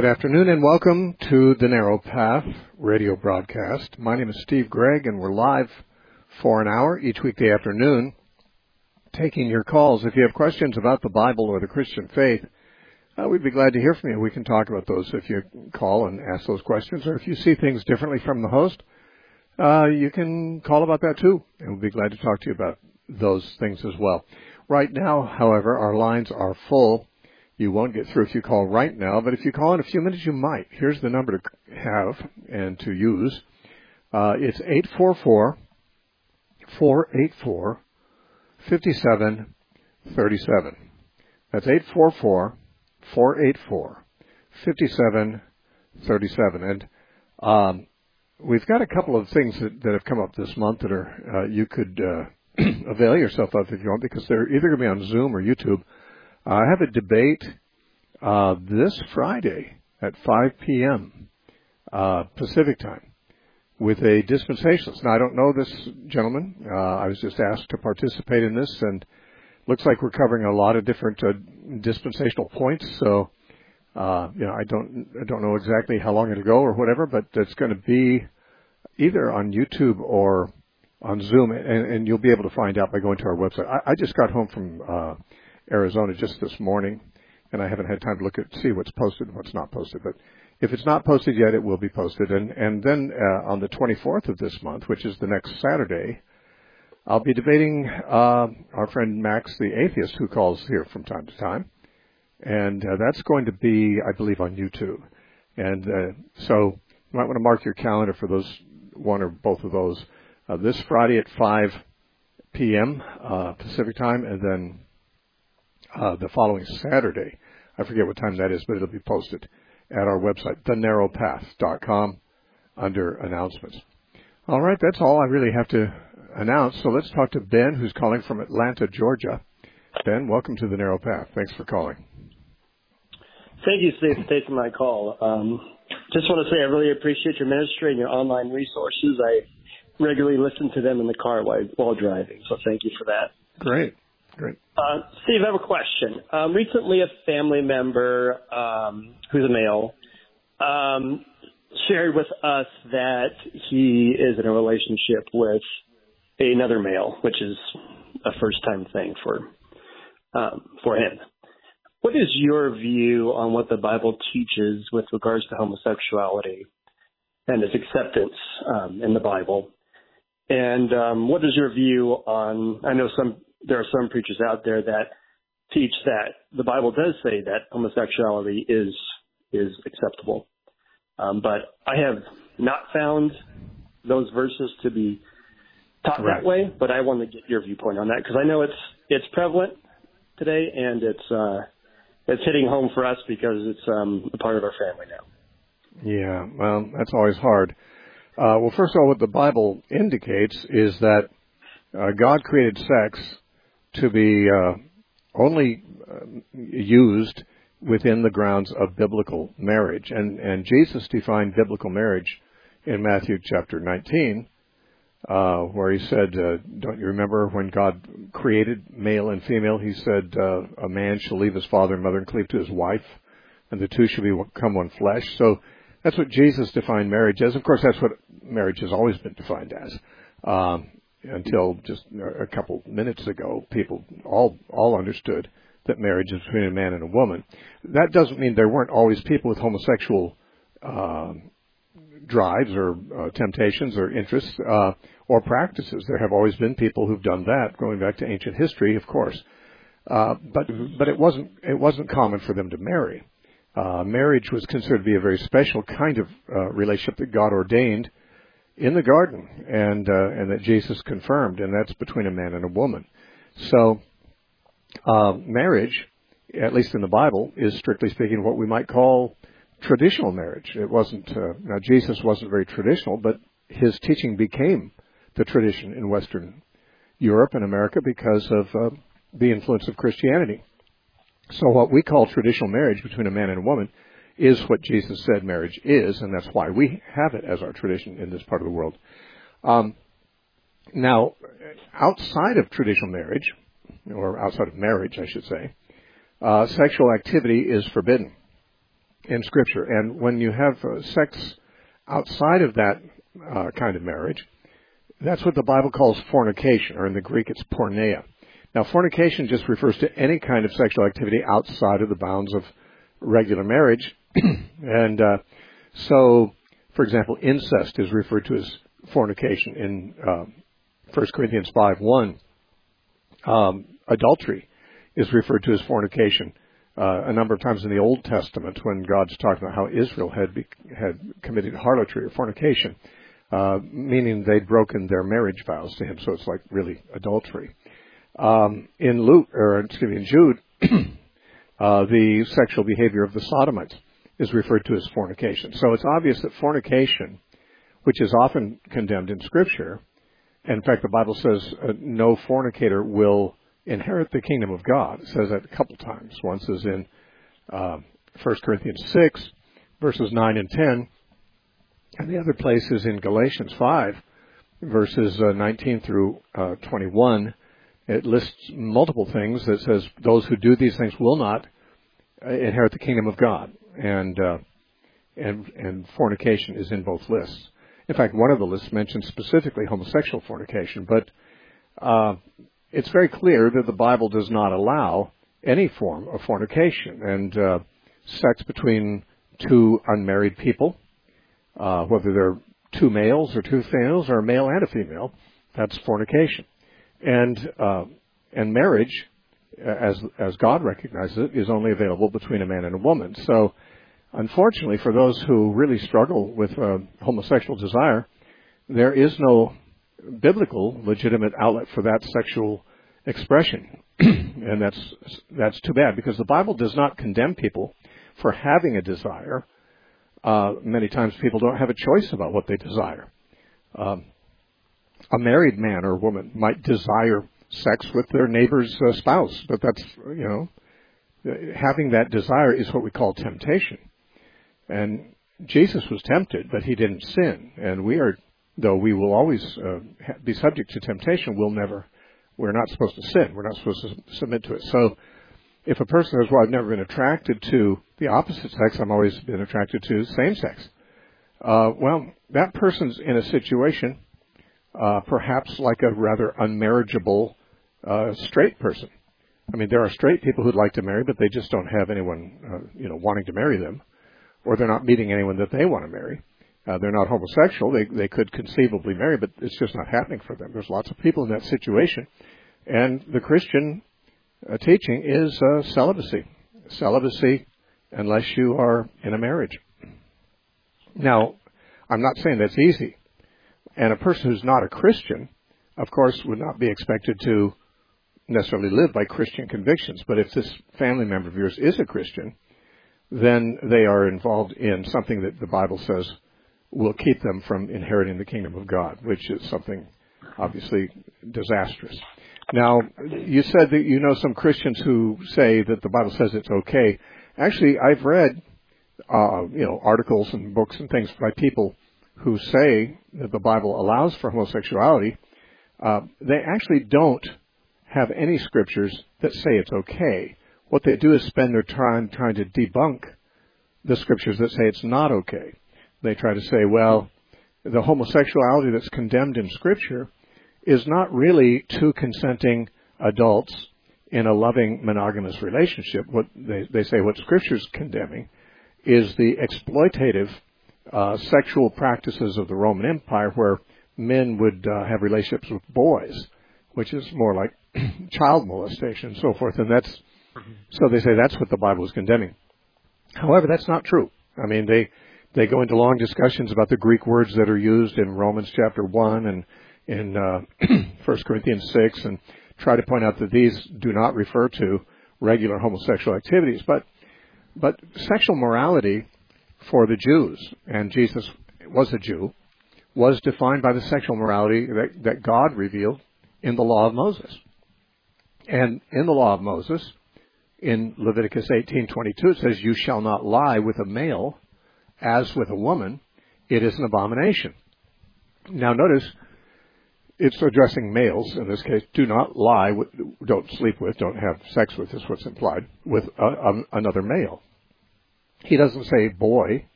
Good afternoon and welcome to the Narrow Path radio broadcast. My name is Steve Gregg and we're live for an hour each weekday afternoon taking your calls. If you have questions about the Bible or the Christian faith, uh, we'd be glad to hear from you. We can talk about those if you call and ask those questions or if you see things differently from the host, uh, you can call about that too and we'll be glad to talk to you about those things as well. Right now, however, our lines are full you won't get through if you call right now, but if you call in a few minutes, you might. Here's the number to have and to use. Uh, it's 844 484 5737. That's 844 484 5737. And um, we've got a couple of things that, that have come up this month that are uh, you could uh, avail yourself of if you want, because they're either going to be on Zoom or YouTube. I have a debate uh, this Friday at 5 p.m. Uh, Pacific time with a dispensationalist. Now I don't know this gentleman. Uh, I was just asked to participate in this, and looks like we're covering a lot of different uh, dispensational points. So uh, you know, I don't I don't know exactly how long it'll go or whatever, but it's going to be either on YouTube or on Zoom, and, and you'll be able to find out by going to our website. I, I just got home from uh, Arizona just this morning, and I haven't had time to look at see what's posted and what's not posted. But if it's not posted yet, it will be posted. And and then uh, on the 24th of this month, which is the next Saturday, I'll be debating uh, our friend Max, the atheist, who calls here from time to time, and uh, that's going to be, I believe, on YouTube. And uh, so you might want to mark your calendar for those one or both of those. Uh, this Friday at 5 p.m. Uh, Pacific time, and then uh, the following Saturday. I forget what time that is, but it'll be posted at our website, thenarrowpath.com, under announcements. All right, that's all I really have to announce. So let's talk to Ben, who's calling from Atlanta, Georgia. Ben, welcome to the Narrow Path. Thanks for calling. Thank you, Steve, for taking my call. Um, just want to say I really appreciate your ministry and your online resources. I regularly listen to them in the car while, while driving, so thank you for that. Great. Great. Uh, Steve, I have a question. Um, recently, a family member um, who's a male um, shared with us that he is in a relationship with another male, which is a first-time thing for um, for him. What is your view on what the Bible teaches with regards to homosexuality and its acceptance um, in the Bible? And um, what is your view on? I know some there are some preachers out there that teach that the Bible does say that homosexuality is is acceptable, um, but I have not found those verses to be taught right. that way. But I want to get your viewpoint on that because I know it's it's prevalent today and it's uh, it's hitting home for us because it's um, a part of our family now. Yeah, well, that's always hard. Uh, well, first of all, what the Bible indicates is that uh, God created sex to be uh, only uh, used within the grounds of biblical marriage. And, and Jesus defined biblical marriage in Matthew chapter 19, uh, where he said, uh, Don't you remember when God created male and female? He said, uh, A man shall leave his father and mother and cleave to his wife, and the two shall become one flesh. So that's what Jesus defined marriage as. Of course, that's what marriage has always been defined as. Um, until just a couple minutes ago, people all all understood that marriage is between a man and a woman. That doesn't mean there weren't always people with homosexual uh, drives or uh, temptations or interests uh, or practices. There have always been people who've done that, going back to ancient history, of course. Uh, but mm-hmm. but it wasn't it wasn't common for them to marry. Uh, marriage was considered to be a very special kind of uh, relationship that God ordained in the garden, and uh, and that Jesus confirmed, and that's between a man and a woman. So, uh, marriage, at least in the Bible, is strictly speaking what we might call traditional marriage. It wasn't uh, now Jesus wasn't very traditional, but his teaching became the tradition in Western Europe and America because of uh, the influence of Christianity. So, what we call traditional marriage between a man and a woman is what Jesus said marriage is, and that's why we have it as our tradition in this part of the world. Um, now, outside of traditional marriage, or outside of marriage, I should say, uh, sexual activity is forbidden. in Scripture. And when you have uh, sex outside of that uh, kind of marriage, that's what the Bible calls fornication, or in the Greek it's porneia. Now, fornication just refers to any kind of sexual activity outside of the bounds of regular marriage. and uh, so, for example, incest is referred to as fornication in uh, 1 Corinthians 5 1. Um, adultery is referred to as fornication uh, a number of times in the Old Testament when God's talking about how Israel had be, had committed harlotry or fornication, uh, meaning they'd broken their marriage vows to Him. So it's like really adultery. Um, in Luke, or excuse me, in Jude, uh, the sexual behavior of the sodomites is referred to as fornication. So it's obvious that fornication, which is often condemned in Scripture, in fact the Bible says uh, no fornicator will inherit the kingdom of God. It says that a couple times. Once is in uh, 1 Corinthians 6, verses 9 and 10, and the other place is in Galatians 5, verses uh, 19 through uh, 21. It lists multiple things that says those who do these things will not uh, inherit the kingdom of God, and uh, and and fornication is in both lists. In fact, one of the lists mentions specifically homosexual fornication, but uh, it's very clear that the Bible does not allow any form of fornication and uh, sex between two unmarried people, uh, whether they're two males or two females or a male and a female. That's fornication, and uh, and marriage, as as God recognizes it, is only available between a man and a woman. So, unfortunately, for those who really struggle with uh, homosexual desire, there is no biblical legitimate outlet for that sexual expression. and that's that's too bad because the Bible does not condemn people for having a desire. Uh, many times people don't have a choice about what they desire. Um, a married man or woman might desire sex with their neighbor's uh, spouse, but that's you know having that desire is what we call temptation. And Jesus was tempted, but he didn't sin. And we are though we will always uh, be subject to temptation, we'll never, we're not supposed to sin. We're not supposed to submit to it. So, if a person says, "Well, I've never been attracted to the opposite sex. I've always been attracted to same sex," uh, well, that person's in a situation, uh, perhaps like a rather unmarriageable uh, straight person. I mean, there are straight people who'd like to marry, but they just don't have anyone, uh, you know, wanting to marry them, or they're not meeting anyone that they want to marry. Uh, they're not homosexual. They they could conceivably marry, but it's just not happening for them. There's lots of people in that situation, and the Christian uh, teaching is uh, celibacy. Celibacy, unless you are in a marriage. Now, I'm not saying that's easy, and a person who's not a Christian, of course, would not be expected to necessarily live by Christian convictions. But if this family member of yours is a Christian, then they are involved in something that the Bible says will keep them from inheriting the kingdom of God, which is something obviously disastrous. Now, you said that you know some Christians who say that the Bible says it's okay. Actually, I've read, uh, you know, articles and books and things by people who say that the Bible allows for homosexuality. Uh, they actually don't have any scriptures that say it's okay. What they do is spend their time trying to debunk the scriptures that say it's not okay they try to say, well, the homosexuality that's condemned in Scripture is not really two consenting adults in a loving monogamous relationship. What they, they say what Scripture's condemning is the exploitative uh, sexual practices of the Roman Empire where men would uh, have relationships with boys, which is more like child molestation and so forth. And that's, so they say that's what the Bible is condemning. However, that's not true. I mean, they, they go into long discussions about the Greek words that are used in Romans chapter 1 and in uh, 1 Corinthians 6 and try to point out that these do not refer to regular homosexual activities. But, but sexual morality for the Jews, and Jesus was a Jew, was defined by the sexual morality that, that God revealed in the law of Moses. And in the law of Moses, in Leviticus 18:22 it says you shall not lie with a male as with a woman, it is an abomination. Now notice, it's addressing males in this case. Do not lie, with, don't sleep with, don't have sex with, is what's implied, with a, a, another male. He doesn't say boy,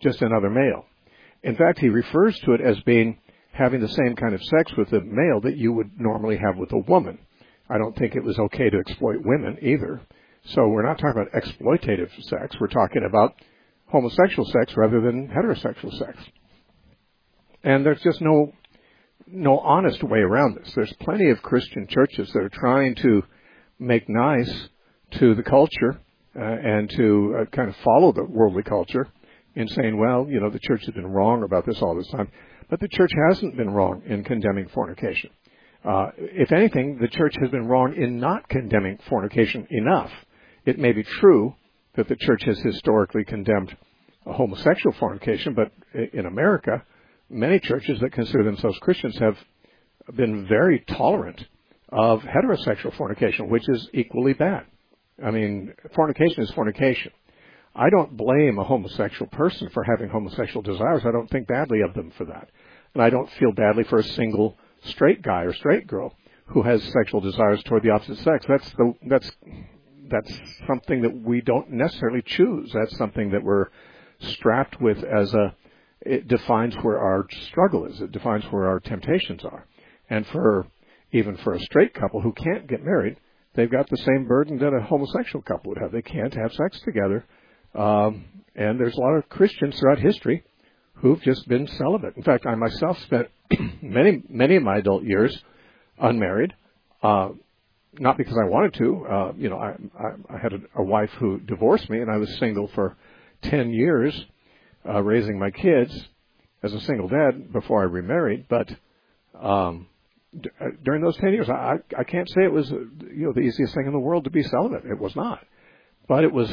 just another male. In fact, he refers to it as being having the same kind of sex with a male that you would normally have with a woman. I don't think it was okay to exploit women either. So we're not talking about exploitative sex. We're talking about homosexual sex rather than heterosexual sex. And there's just no no honest way around this. There's plenty of Christian churches that are trying to make nice to the culture uh, and to uh, kind of follow the worldly culture in saying, well, you know, the church has been wrong about this all this time. But the church hasn't been wrong in condemning fornication. Uh, if anything, the church has been wrong in not condemning fornication enough. It may be true that the church has historically condemned homosexual fornication, but in America, many churches that consider themselves Christians have been very tolerant of heterosexual fornication, which is equally bad. I mean, fornication is fornication. I don't blame a homosexual person for having homosexual desires. I don't think badly of them for that. And I don't feel badly for a single straight guy or straight girl who has sexual desires toward the opposite sex. That's the that's that's something that we don't necessarily choose. That's something that we're strapped with as a it defines where our struggle is. It defines where our temptations are. And for even for a straight couple who can't get married, they've got the same burden that a homosexual couple would have. They can't have sex together. Um, and there's a lot of Christians throughout history who've just been celibate. In fact, I myself spent many, many of my adult years unmarried. Uh, not because I wanted to. Uh, you know, I, I, I had a, a wife who divorced me, and I was single for ten years, uh, raising my kids as a single dad before I remarried. But um, uh, during those ten years, I, I can't say it was uh, you know the easiest thing in the world to be celibate. It was not, but it was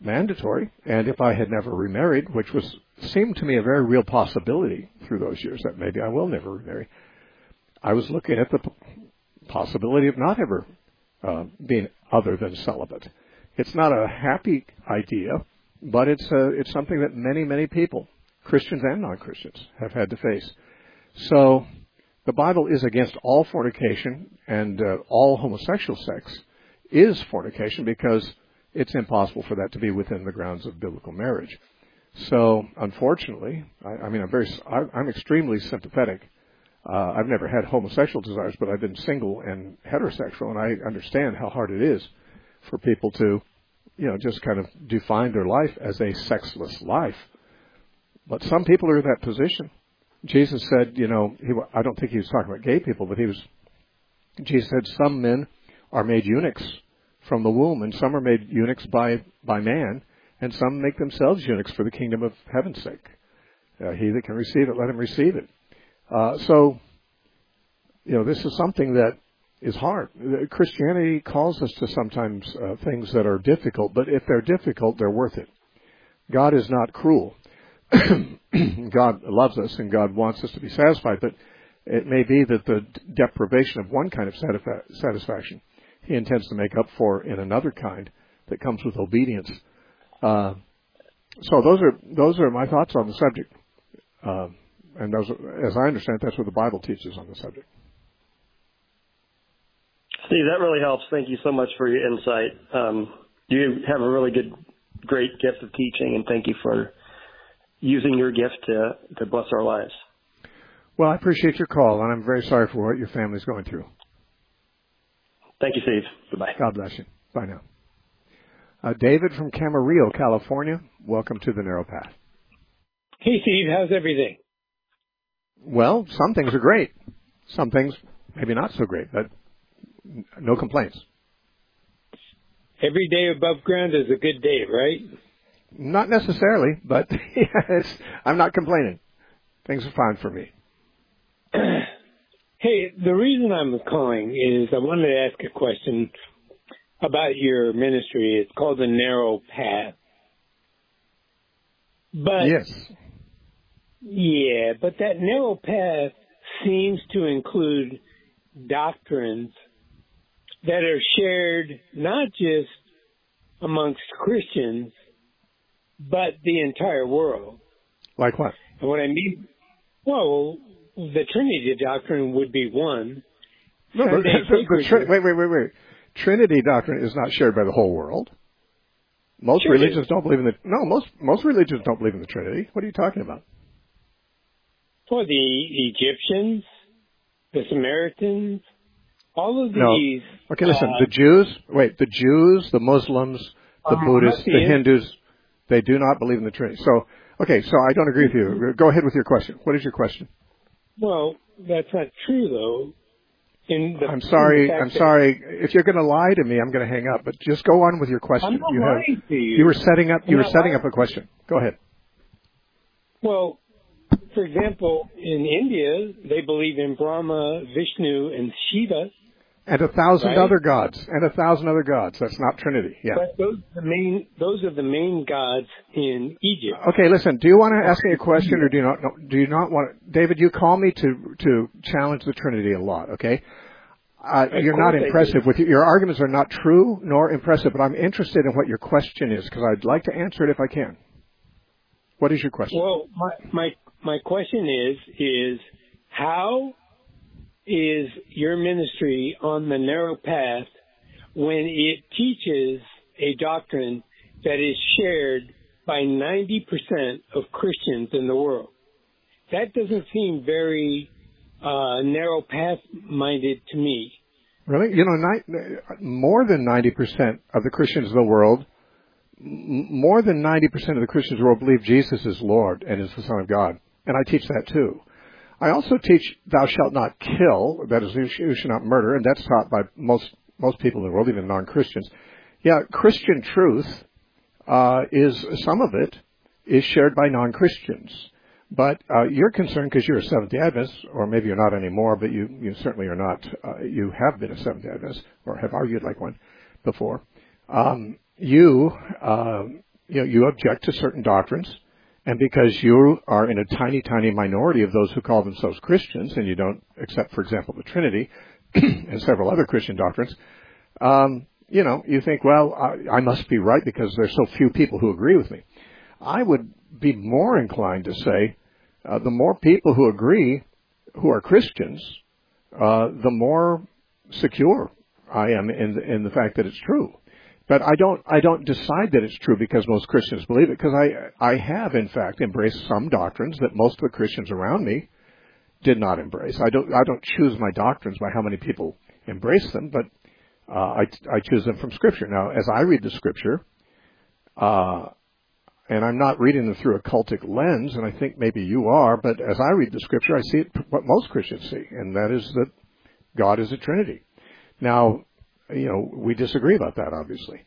mandatory. And if I had never remarried, which was seemed to me a very real possibility through those years that maybe I will never remarry, I was looking at the possibility of not ever uh, being other than celibate. It's not a happy idea, but it's a, it's something that many many people, Christians and non-Christians, have had to face. So the Bible is against all fornication and uh, all homosexual sex is fornication because it's impossible for that to be within the grounds of biblical marriage. So, unfortunately, I, I mean, I'm very, I, I'm extremely sympathetic. Uh, I've never had homosexual desires, but I've been single and heterosexual, and I understand how hard it is for people to, you know, just kind of define their life as a sexless life. But some people are in that position. Jesus said, you know, he, I don't think he was talking about gay people, but he was. Jesus said some men are made eunuchs from the womb, and some are made eunuchs by by man, and some make themselves eunuchs for the kingdom of heaven's sake. Uh, he that can receive it, let him receive it. Uh, so, you know, this is something that is hard. Christianity calls us to sometimes uh, things that are difficult, but if they're difficult, they're worth it. God is not cruel. God loves us and God wants us to be satisfied, but it may be that the deprivation of one kind of satisfaction he intends to make up for in another kind that comes with obedience. Uh, so those are those are my thoughts on the subject, uh, and those, as I understand, that's what the Bible teaches on the subject. Steve, that really helps. Thank you so much for your insight. Um, you have a really good, great gift of teaching, and thank you for using your gift to to bless our lives. Well, I appreciate your call, and I'm very sorry for what your family's going through. Thank you, Steve. Goodbye. God bless you. Bye now. Uh, David from Camarillo, California. Welcome to the Narrow Path. Hey, Steve. How's everything? Well, some things are great. Some things maybe not so great, but no complaints. Every day above ground is a good day, right? Not necessarily, but yes, I'm not complaining. Things are fine for me. Hey, the reason I'm calling is I wanted to ask a question about your ministry. It's called the Narrow Path. But yes. Yeah, but that narrow path seems to include doctrines that are shared not just amongst Christians, but the entire world. Like what? And what I mean, well, the Trinity doctrine would be one. No, the, the, wait, wait, wait, wait. Trinity doctrine is not shared by the whole world. Most Sure religions don't believe in the no. Most most religions don't believe in the Trinity. What are you talking about? For the Egyptians, the Samaritans, all of these. No. Okay, listen. uh, the Jews, wait, the Jews, the Muslims, the Uh, Buddhists, the. Hindus, they do not believe in the Trinity. So, okay, so I don't agree with you. Go ahead with your question. What is your question? Well, that's not true though. In the, I'm sorry. I'm sorry. If you're going to lie to me, I'm going to hang up. But just go on with your question. I'm not you have, to you. you were setting up. You I'm were setting lying. up a question. Go ahead. Well, for example, in India, they believe in Brahma, Vishnu, and Shiva, And a thousand Right. other gods. And a thousand other gods. That's not Trinity. Yeah. but those are the main those are the main gods in Egypt. Okay, listen. Do you want to ask me a question, or do you not? no, Do you not want? David, you call me to to challenge the Trinity a lot. Okay, uh, you're not impressive with your, your arguments are not true nor impressive. But I'm interested in what your question is because I'd like to answer it if I can. What is your question? Well, my my my question is is how is your ministry on the narrow path when it teaches a doctrine that is shared by 90% of Christians in the world? That doesn't seem very uh, narrow path minded to me. Really? You know, ni- more than 90% of the Christians of the world, more than 90% of the Christians the world believe Jesus is Lord and is the Son of God. And I teach that too. I also teach thou shalt not kill, that is, you sh- you shall not murder, and that's taught by most, most people in the world, even non-Christians. Yeah, Christian truth, uh, is, some of it is shared by non-Christians. But uh, you're concerned because you're a Seventh Day Adventist, or maybe you're not anymore, but you, you certainly are not. Uh, you have been a Seventh Day Adventist, or have argued like one before. Um, you, uh, you know, you object to certain doctrines, and because you are in a tiny, tiny minority of those who call themselves Christians, and you don't accept, for example, the Trinity and several other Christian doctrines, um, you know, you think, well, I, I must be right because there's so few people who agree with me. I would be more inclined to say uh, the more people who agree who are Christians, uh, the more secure I am in the, in the fact that it's true. But I don't I don't decide that it's true because most Christians believe it because I I have in fact embraced some doctrines that most of the Christians around me did not embrace. I don't I don't choose my doctrines by how many people embrace them, but uh, I I choose them from Scripture. Now, as I read the Scripture, uh, and I'm not reading them through a cultic lens, and I think maybe you are, but as I read the Scripture, I see it, what most Christians see, and that is that God is a Trinity. Now, you know, we disagree about that, obviously,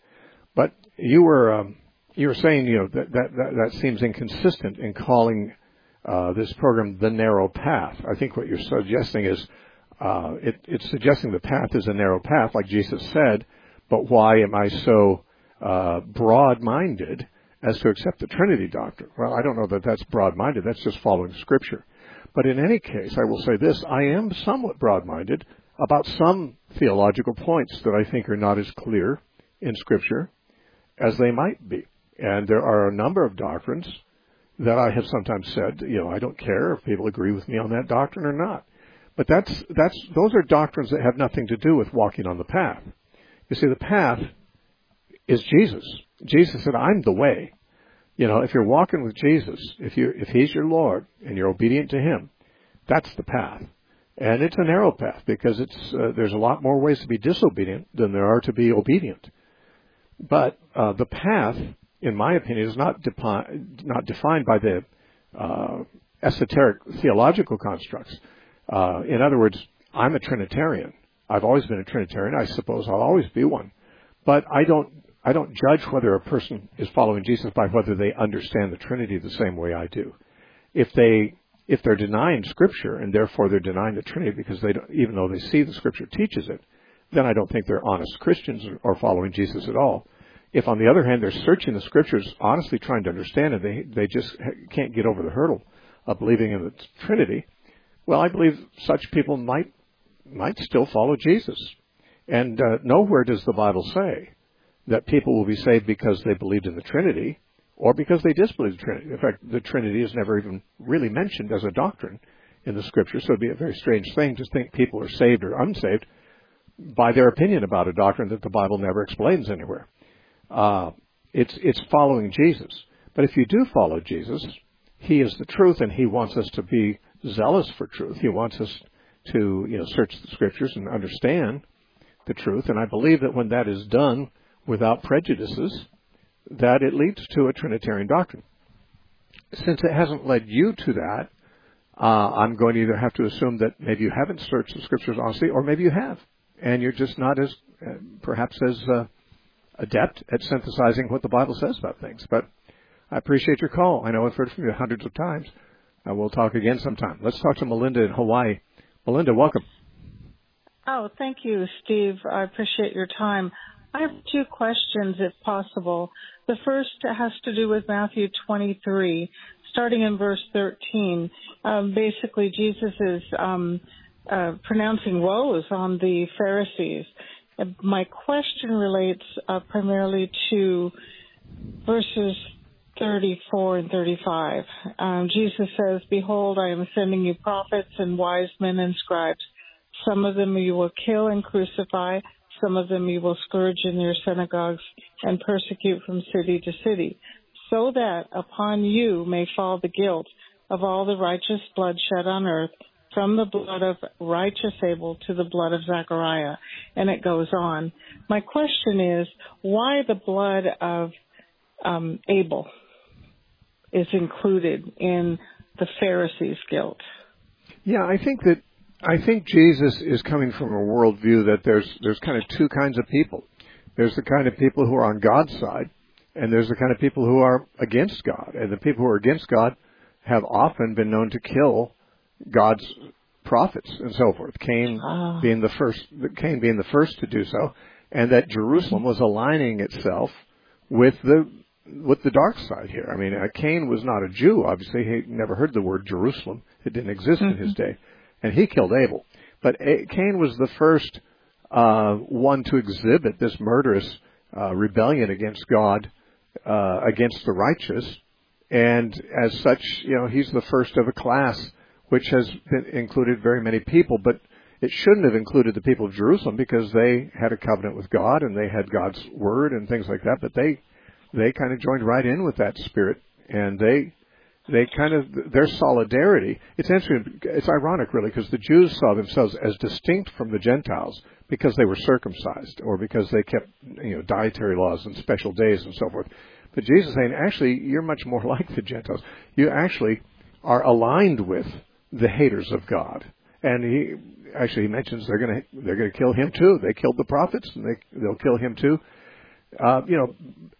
but you were um, you were saying, you know, that that that, that seems inconsistent in calling uh, this program the narrow path. I think what you're suggesting is uh, it, it's suggesting the path is a narrow path, like Jesus said. But why am I so uh, broad-minded as to accept the Trinity doctrine? Well, I don't know that that's broad-minded. That's just following Scripture. But in any case, I will say this: I am somewhat broad-minded about some theological points that I think are not as clear in Scripture as they might be. And there are a number of doctrines that I have sometimes said, you know, I don't care if people agree with me on that doctrine or not. But that's that's those are doctrines that have nothing to do with walking on the path. You see, the path is Jesus. Jesus said, "I'm the way." You know, if you're walking with Jesus, if you if He's your Lord and you're obedient to Him, that's the path. And it's a narrow path because it's uh, there's a lot more ways to be disobedient than there are to be obedient. But uh, the path, in my opinion, is not depi- not defined by the uh, esoteric theological constructs. Uh, in other words, I'm a Trinitarian. I've always been a Trinitarian. I suppose I'll always be one. But I don't I don't judge whether a person is following Jesus by whether they understand the Trinity the same way I do. If they if they're denying Scripture and therefore they're denying the Trinity because they don't, even though they see the Scripture teaches it, then I don't think they're honest Christians or following Jesus at all. If on the other hand they're searching the Scriptures, honestly trying to understand it, they they just can't get over the hurdle of believing in the Trinity. Well, I believe such people might might still follow Jesus. And uh, nowhere does the Bible say that people will be saved because they believed in the Trinity or because they disbelieve the Trinity. In fact, the Trinity is never even really mentioned as a doctrine in the Scripture, so it'd be a very strange thing to think people are saved or unsaved by their opinion about a doctrine that the Bible never explains anywhere. Uh, it's it's following Jesus. But if you do follow Jesus, He is the truth, and He wants us to be zealous for truth. He wants us to you know search the Scriptures and understand the truth. And I believe that when that is done without prejudices, that it leads to a Trinitarian doctrine. Since it hasn't led you to that, uh, I'm going to either have to assume that maybe you haven't searched the Scriptures honestly, or maybe you have, and you're just not as uh, perhaps as uh, adept at synthesizing what the Bible says about things. But I appreciate your call. I know I've heard from you hundreds of times. Uh, we'll talk again sometime. Let's talk to Melinda in Hawaii. Melinda, welcome. Oh, thank you, Steve. I appreciate your time. I have two questions, if possible. The first has to do with Matthew 23, starting in verse 13. Um, basically, Jesus is um, uh, pronouncing woes on the Pharisees. My question relates uh, primarily to verses 34 and 35. Um, Jesus says, Behold, I am sending you prophets and wise men and scribes. Some of them you will kill and crucify. Some of them you will scourge in your synagogues and persecute from city to city, so that upon you may fall the guilt of all the righteous blood shed on earth from the blood of righteous Abel to the blood of Zechariah. And it goes on. My question is, why the blood of um, Abel is included in the Pharisees' guilt? Yeah, I think that I think Jesus is coming from a worldview that there's there's kind of two kinds of people. There's the kind of people who are on God's side, and there's the kind of people who are against God. And the people who are against God have often been known to kill God's prophets and so forth. Cain oh. being the first, Cain being the first to do so, and that Jerusalem was aligning itself with the with the dark side here. I mean, uh, Cain was not a Jew. Obviously, he never heard the word Jerusalem. It didn't exist mm-hmm. in his mm-hmm. day, and he killed Abel. But a- Cain was the first uh, one to exhibit this murderous uh, rebellion against God, uh, against the righteous, and as such, you know, he's the first of a class which has been, included very many people, but it shouldn't have included the people of Jerusalem because they had a covenant with God and they had God's word and things like that. But they they kind of joined right in with that spirit, and they they kind of their solidarity. It's interesting. It's ironic, really, because the Jews saw themselves as distinct from the Gentiles because they were circumcised or because they kept you know dietary laws and special days and so forth. But Jesus is saying, actually, you're much more like the Gentiles. You actually are aligned with the haters of God. And he actually he mentions they're going to they're going to kill him too. They killed the prophets, and they they'll kill him too. Uh, you know,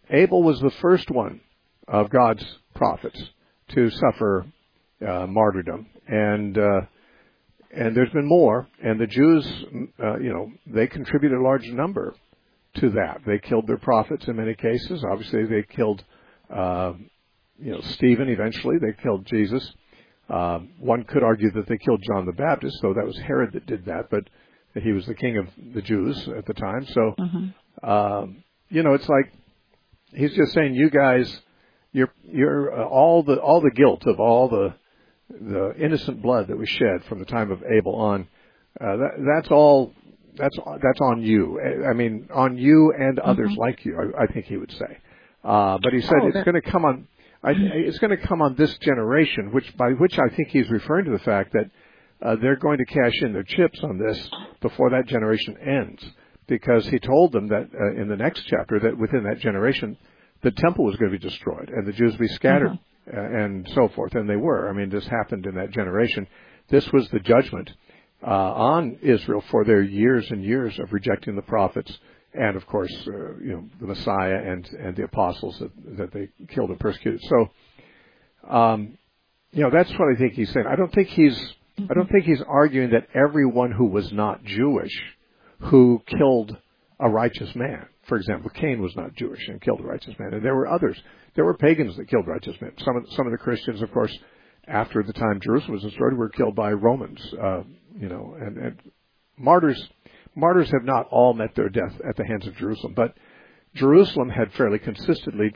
Abel was the first one of God's prophets to suffer uh, martyrdom, and uh, and there's been more. And the Jews, uh, you know, they contributed a large number to that. They killed their prophets in many cases. Obviously, they killed, uh, you know, Stephen. Eventually, they killed Jesus. Uh, one could argue that they killed John the Baptist, though that was Herod that did that, but he was the king of the Jews at the time. So, mm-hmm. um, you know, it's like he's just saying, you guys, you're you're uh, all the all the guilt of all the the innocent blood that was shed from the time of Abel on. Uh, that, that's all. That's that's on you. I mean, on you and others mm-hmm. like you. I, I, think he would say. Uh, but he said oh, it's going to come on I, it's going to come on this generation, which by which I think he's referring to the fact that uh, they're going to cash in their chips on this before that generation ends, because he told them that uh, in the next chapter that within that generation, the temple was going to be destroyed and the Jews would be scattered mm-hmm. uh, and so forth, and they were. I mean, this happened in that generation. This was the judgment uh, on Israel for their years and years of rejecting the prophets and of course, uh, you know, the Messiah and and the apostles that that they killed and persecuted. So, um, you know, that's what I think he's saying. I don't think he's I don't think he's arguing that everyone who was not Jewish who killed a righteous man. For example, Cain was not Jewish and killed a righteous man, and there were others. There were pagans that killed righteous men. Some of some of the Christians, of course, after the time Jerusalem was destroyed, were killed by Romans. Uh, you know, and, and martyrs martyrs have not all met their death at the hands of Jerusalem, but Jerusalem had fairly consistently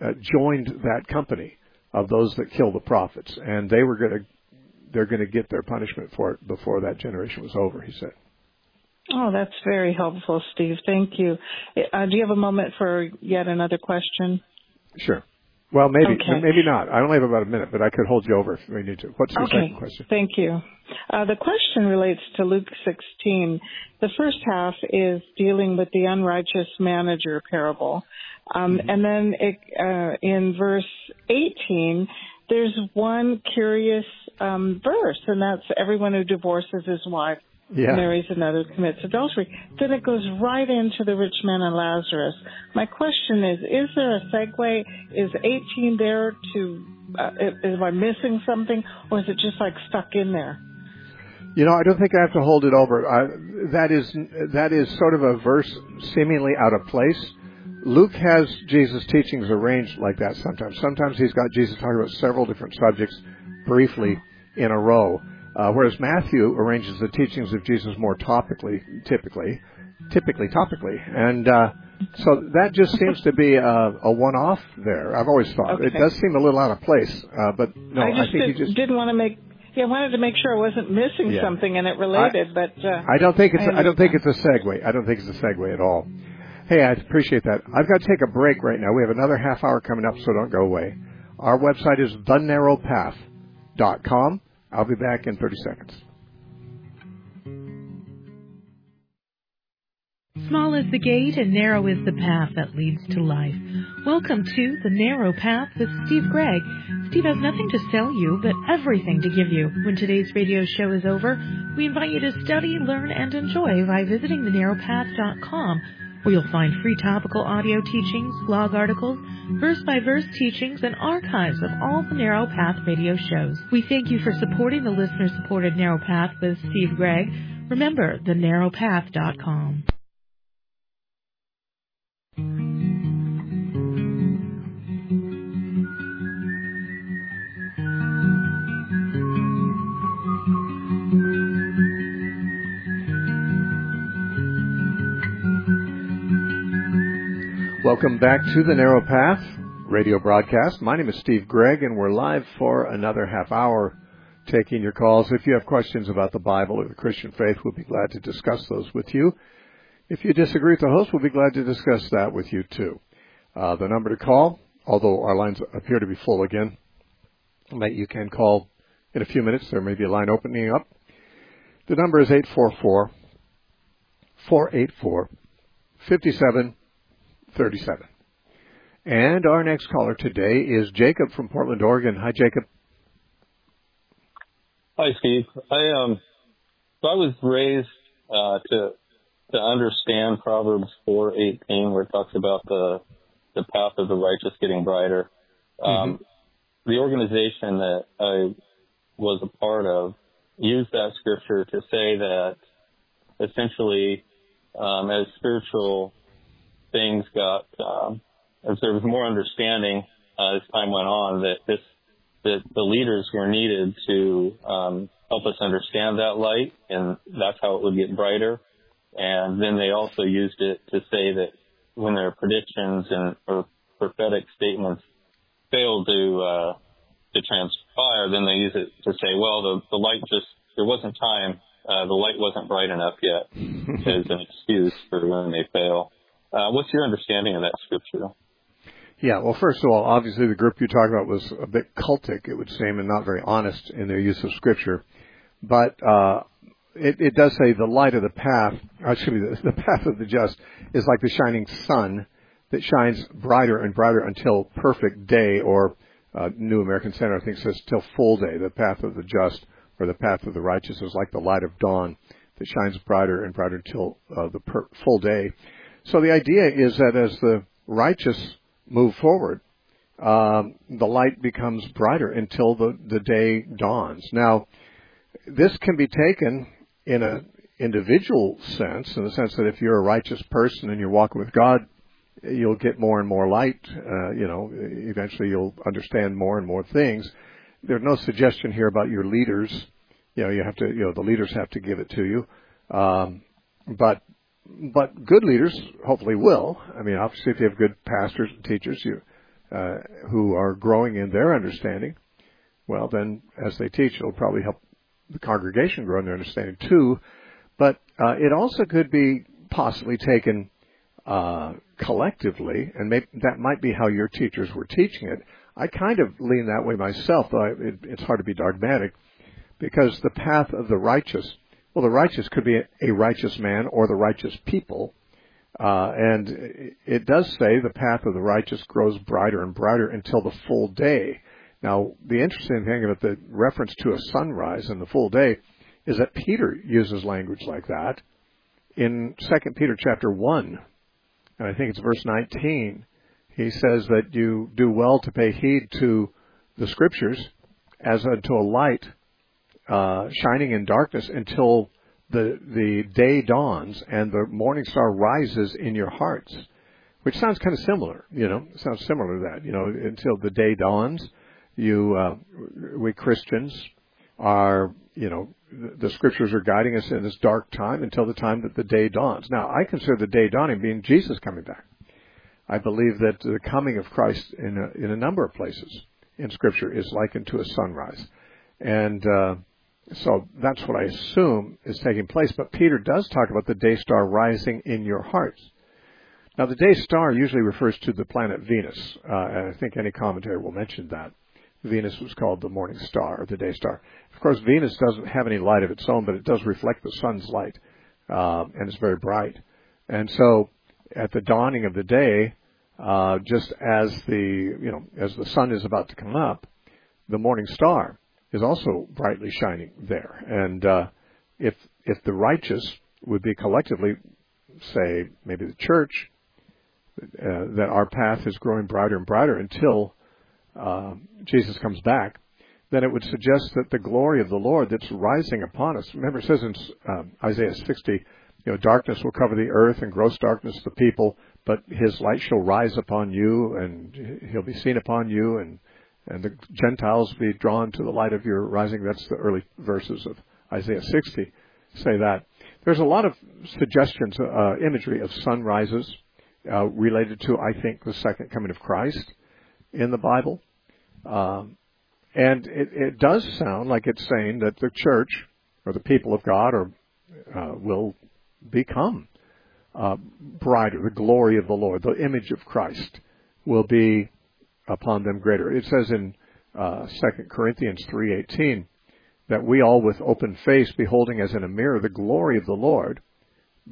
uh, joined that company of those that killed the prophets, and they were going to they're going to get their punishment for it before that generation was over. He said. Oh, that's very helpful, Steve. Thank you. Uh, do you have a moment for yet another question? Sure. Well, maybe, okay. maybe not. I only have about a minute, but I could hold you over if we need to. What's your okay. second question? Thank you. Uh, the question relates to Luke 16. The first half is dealing with the unrighteous manager parable. Um, mm-hmm. And then it, uh, in verse 18, there's one curious um, verse, and that's everyone who divorces his wife yeah. marries another commits adultery. Then it goes right into the rich man and Lazarus. My question is: Is there a segue? Is 18 there to? Uh, am I missing something, or is it just like stuck in there? You know, I don't think I have to hold it over. I, that is that is sort of a verse seemingly out of place. Luke has Jesus' teachings arranged like that sometimes. Sometimes he's got Jesus talking about several different subjects briefly in a row. Uh, whereas Matthew arranges the teachings of Jesus more topically, typically, typically topically, and uh, so that just seems to be a, a one-off there. I've always thought okay. it does seem a little out of place, uh, but no, I, just I think did, he just didn't want to make. Yeah, I wanted to make sure I wasn't missing yeah. something and it related, I, but uh, I don't think it's I, I don't think it's a segue. I don't think it's a segue at all. Hey, I appreciate that. I've got to take a break right now. We have another half hour coming up, so don't go away. Our website is thenarrowpath.com. I'll be back in 30 seconds. Small is the gate and narrow is the path that leads to life. Welcome to The Narrow Path with Steve Gregg. Steve has nothing to sell you, but everything to give you. When today's radio show is over, we invite you to study, learn, and enjoy by visiting thenarrowpath.com, where you'll find free topical audio teachings, blog articles, verse-by-verse teachings, and archives of all the Narrow Path radio shows. We thank you for supporting the listener-supported Narrow Path with Steve Gregg. Remember, thenarrowpath.com. Welcome back to the Narrow Path radio broadcast. My name is Steve Gregg, and we're live for another half hour taking your calls. If you have questions about the Bible or the Christian faith, we'll be glad to discuss those with you. If you disagree with the host, we'll be glad to discuss that with you too. Uh, the number to call, although our lines appear to be full again, you can call in a few minutes. There may be a line opening up. The number is 844 484 5737. And our next caller today is Jacob from Portland, Oregon. Hi, Jacob. Hi, Steve. I um, so I was raised uh, to to understand Proverbs four eighteen, where it talks about the the path of the righteous getting brighter. Um, mm-hmm. The organization that I was a part of used that scripture to say that essentially, um, as spiritual things got, um, as there was more understanding uh, as time went on, that this that the leaders were needed to um, help us understand that light, and that's how it would get brighter. And then they also used it to say that when their predictions and or prophetic statements fail to uh, to transpire, then they use it to say, well, the the light just there wasn't time, uh, the light wasn't bright enough yet, as an excuse for when they fail. Uh, what's your understanding of that scripture? Yeah, well, first of all, obviously the group you talked about was a bit cultic, it would seem, and not very honest in their use of scripture. But uh, it, it does say the light of the path, excuse me, the, the path of the just is like the shining sun that shines brighter and brighter until perfect day, or uh, New American Standard I think says till full day. The path of the just or the path of the righteous is like the light of dawn that shines brighter and brighter until uh, the per- full day. So the idea is that as the righteous move forward, um, the light becomes brighter until the, the day dawns. Now, this can be taken in an individual sense, in the sense that if you're a righteous person and you're walking with God, you'll get more and more light. Uh, you know, eventually you'll understand more and more things. There's no suggestion here about your leaders. You know, you have to, you know, the leaders have to give it to you. Um, but, but good leaders hopefully will. I mean, obviously if you have good pastors and teachers you, uh, who are growing in their understanding, well then as they teach it'll probably help the congregation grow in their understanding too. But uh, it also could be possibly taken uh, collectively, and maybe that might be how your teachers were teaching it. I kind of lean that way myself, though it, it's hard to be dogmatic, because the path of the righteous, well, the righteous could be a righteous man or the righteous people, uh, and it does say the path of the righteous grows brighter and brighter until the full day. Now, the interesting thing about the reference to a sunrise and the full day is that Peter uses language like that in 2 Peter chapter 1, and I think it's verse 19. He says that you do well to pay heed to the scriptures as unto a light uh, shining in darkness until the the day dawns and the morning star rises in your hearts, which sounds kind of similar. You know, sounds similar to that. You know, until the day dawns, you uh, we Christians are you know the scriptures are guiding us in this dark time until the time that the day dawns. Now, I consider the day dawning being Jesus coming back. I believe that the coming of Christ in a, in a number of places in Scripture is likened to a sunrise, and uh, so that's what I assume is taking place. But Peter does talk about the day star rising in your hearts. Now, the day star usually refers to the planet Venus, uh, and I think any commentary will mention that. Venus was called the morning star or the day star. Of course, Venus doesn't have any light of its own, but it does reflect the sun's light, uh, and it's very bright. And so, at the dawning of the day, uh, just as the you know as the sun is about to come up, the morning star is also brightly shining there. And uh, if if the righteous would be collectively, say maybe the church, uh, that our path is growing brighter and brighter until uh, Jesus comes back, then it would suggest that the glory of the Lord that's rising upon us. Remember, it says in um, Isaiah 60, you know, darkness will cover the earth and gross darkness the people, but His light shall rise upon you, and He'll be seen upon you, and and the Gentiles be drawn to the light of your rising. That's the early verses of Isaiah 60 say that. There's a lot of suggestions, uh, imagery of sunrises uh, related to, I think, the second coming of Christ in the Bible. Um, and it, it, does sound like it's saying that the church or the people of God are, uh, will become uh, brighter. The glory of the Lord, the image of Christ, will be upon them greater. It says in uh, 2 Corinthians 3:18 that we all with open face beholding as in a mirror the glory of the Lord,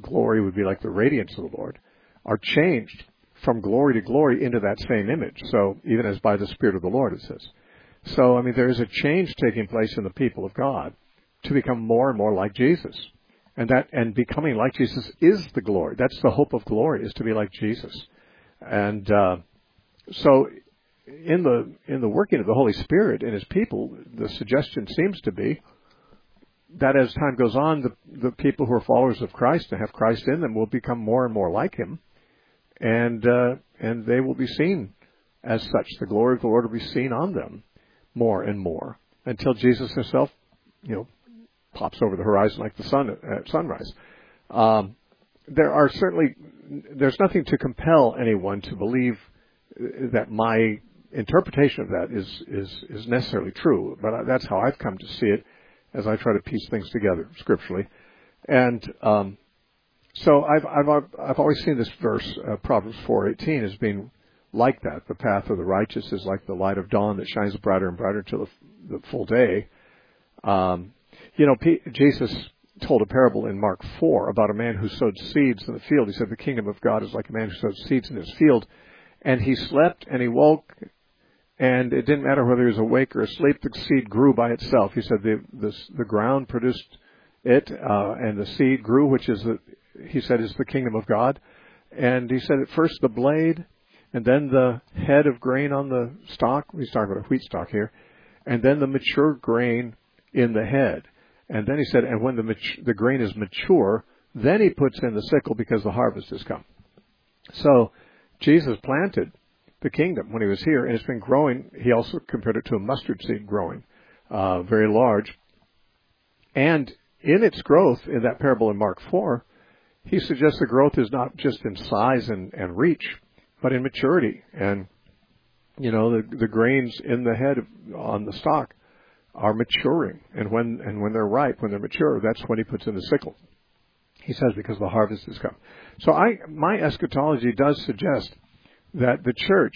glory would be like the radiance of the Lord, are changed from glory to glory into that same image. So even as by the Spirit of the Lord, it says. So I mean, there is a change taking place in the people of God to become more and more like Jesus, and that and becoming like Jesus is the glory. That's the hope of glory is to be like Jesus, and uh, so in the in the working of the Holy Spirit in His people, the suggestion seems to be that as time goes on, the the people who are followers of Christ and have Christ in them will become more and more like Him, and uh, and they will be seen as such. The glory of the Lord will be seen on them more and more until Jesus Himself, you know, pops over the horizon like the sun at sunrise. Um, there are certainly there's nothing to compel anyone to believe that my interpretation of that is is is necessarily true, but that's how I've come to see it as I try to piece things together scripturally, and um, so I've I've I've always seen this verse, uh, Proverbs four eighteen, as being like that. The path of the righteous is like the light of dawn that shines brighter and brighter until the, the full day. Um, you know, P- Jesus told a parable in Mark 4 about a man who sowed seeds in the field. He said, The kingdom of God is like a man who sowed seeds in his field. And he slept and he woke, and it didn't matter whether he was awake or asleep, the seed grew by itself. He said, The, the, the ground produced it, uh, and the seed grew, which is, the, he said, is the kingdom of God. And he said, At first the blade, and then the head of grain on the stalk. He's talking about a wheat stalk here, and then the mature grain in the head. And then he said, and when the mat- the grain is mature, then he puts in the sickle because the harvest has come. So Jesus planted the kingdom when he was here, and it's been growing. He also compared it to a mustard seed growing, uh, very large. And in its growth, in that parable in Mark 4, he suggests the growth is not just in size and, and reach, but in maturity. And, you know, the, the grains in the head of, on the stalk are maturing. And when, and when they're ripe, when they're mature, that's when he puts in the sickle. He says because the harvest has come. So I, my eschatology does suggest that the church,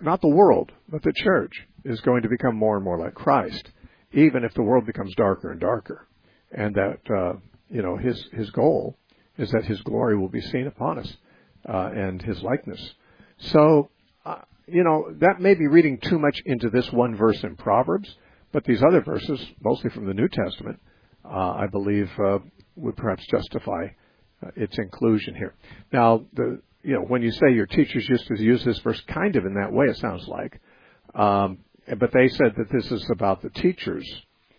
not the world, but the church is going to become more and more like Christ, even if the world becomes darker and darker. And that, uh, you know, his, his goal is that his glory will be seen upon us, uh, and his likeness. So, uh, you know, that may be reading too much into this one verse in Proverbs, but these other verses, mostly from the New Testament, uh, I believe uh, would perhaps justify uh, its inclusion here. Now, the you know when you say your teachers used to use this verse kind of in that way, it sounds like, um, but they said that this is about the teachers.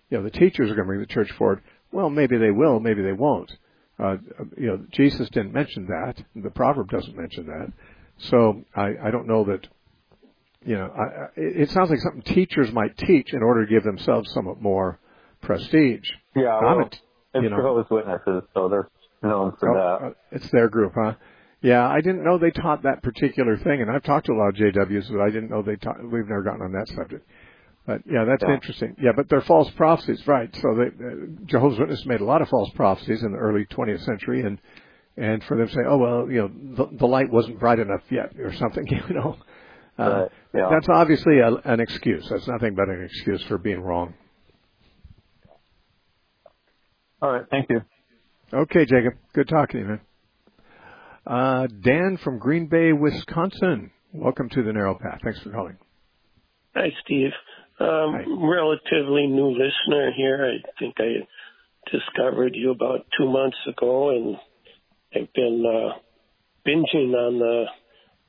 You know, the teachers are going to bring the church forward. Well, maybe they will, maybe they won't. Uh, you know, Jesus didn't mention that. The proverb doesn't mention that. So I, I don't know that. You know, I, it sounds like something teachers might teach in order to give themselves somewhat more prestige. Yeah, well, a, it's you know, Jehovah's Witnesses, so they're known for oh, that. Uh, it's their group, huh? Yeah, I didn't know they taught that particular thing, and I've talked to a lot of JWs, but I didn't know they taught. We've never gotten on that subject. But yeah, that's yeah. interesting. Yeah, but they're false prophecies, right? So they, uh, Jehovah's Witnesses made a lot of false prophecies in the early 20th century, and and for them to say, oh well, you know, the, the light wasn't bright enough yet, or something, you know, uh, right. yeah. that's obviously a, an excuse. That's nothing but an excuse for being wrong. All right. Thank you. Okay, Jacob. Good talking to you, man. Uh, Dan from Green Bay, Wisconsin. Welcome to the Narrow Path. Thanks for calling. Hi, Steve. Um, Hi. Relatively new listener here. I think I discovered you about two months ago, and I've been uh, binging on the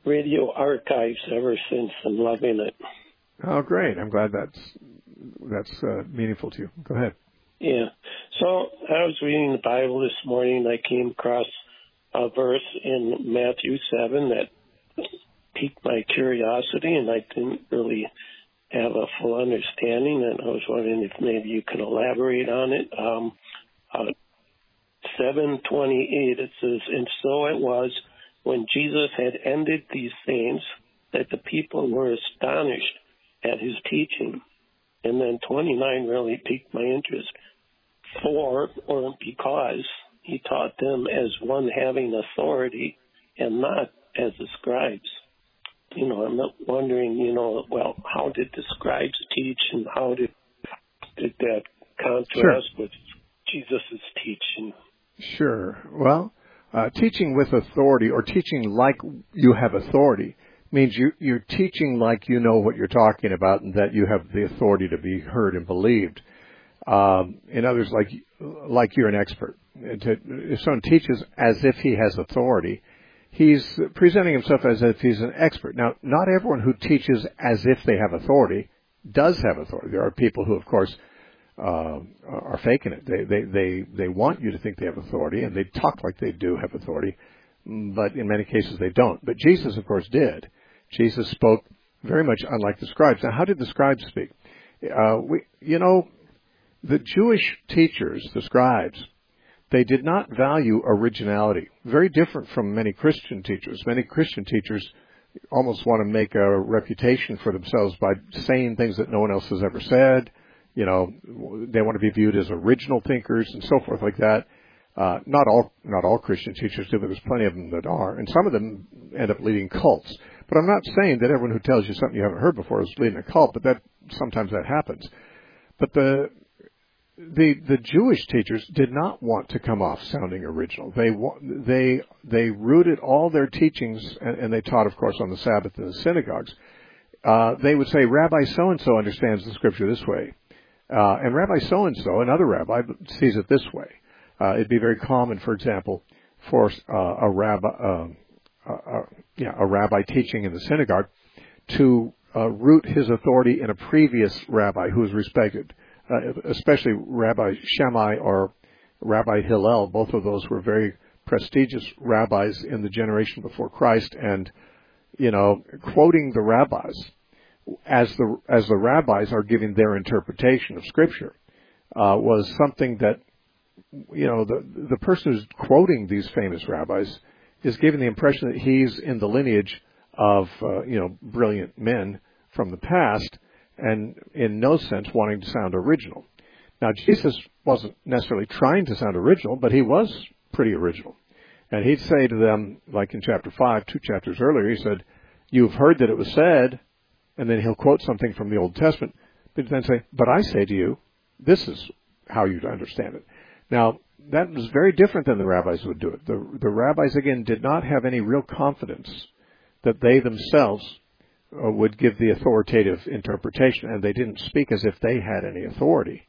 radio archives ever since. I'm loving it. Oh, great! I'm glad that's that's uh, meaningful to you. Go ahead. Yeah. So I was reading the Bible this morning. I came across a verse in Matthew 7 that piqued my curiosity, and I didn't really have a full understanding. And I was wondering if maybe you could elaborate on it. Um, uh, 728 it says, And so it was when Jesus had ended these things that the people were astonished at his teaching. And then 29 really piqued my interest for or because he taught them as one having authority and not as the scribes. You know, I'm not wondering, you know, well, how did the scribes teach and how did did that contrast sure. with Jesus' teaching? Sure. Well, uh, teaching with authority or teaching like you have authority means you, you're teaching like you know what you're talking about and that you have the authority to be heard and believed. Um, in others, like like you're an expert. If someone teaches as if he has authority, he's presenting himself as if he's an expert. Now, not everyone who teaches as if they have authority does have authority. There are people who, of course, uh, are faking it. They, they they they want you to think they have authority, and they talk like they do have authority, but in many cases they don't. But Jesus, of course, did. Jesus spoke very much unlike the scribes. Now, how did the scribes speak? Uh, we, you know, the Jewish teachers, the scribes, they did not value originality. Very different from many Christian teachers. Many Christian teachers almost want to make a reputation for themselves by saying things that no one else has ever said. You know, they want to be viewed as original thinkers and so forth like that. Uh, not all not all Christian teachers do, but there's plenty of them that are, and some of them end up leading cults. But I'm not saying that everyone who tells you something you haven't heard before is leading a cult, but that sometimes that happens. But the the the Jewish teachers did not want to come off sounding original. They they they rooted all their teachings, and, and they taught, of course, on the Sabbath in the synagogues. Uh, they would say, Rabbi so and so understands the scripture this way, uh, and Rabbi so and so, another rabbi, sees it this way. Uh, it'd be very common, for example, for uh, a rabbi, um, yeah, a rabbi teaching in the synagogue to uh, root his authority in a previous rabbi who was respected especially Rabbi Shammai or Rabbi Hillel. Both of those were very prestigious rabbis in the generation before Christ, and you know, quoting the rabbis as the as the rabbis are giving their interpretation of Scripture uh, was something that you know the the person who's quoting these famous rabbis is giving the impression that he's in the lineage of uh, you know brilliant men from the past and in no sense wanting to sound original. Now, Jesus wasn't necessarily trying to sound original, but he was pretty original. And he'd say to them, like in chapter 5, two chapters earlier, he said, You've heard that it was said, and then he'll quote something from the Old Testament, but then say, But I say to you, this is how you understand it. Now, that was very different than the rabbis would do it. The, the rabbis, again, did not have any real confidence that they themselves uh, would give the authoritative interpretation, and they didn't speak as if they had any authority,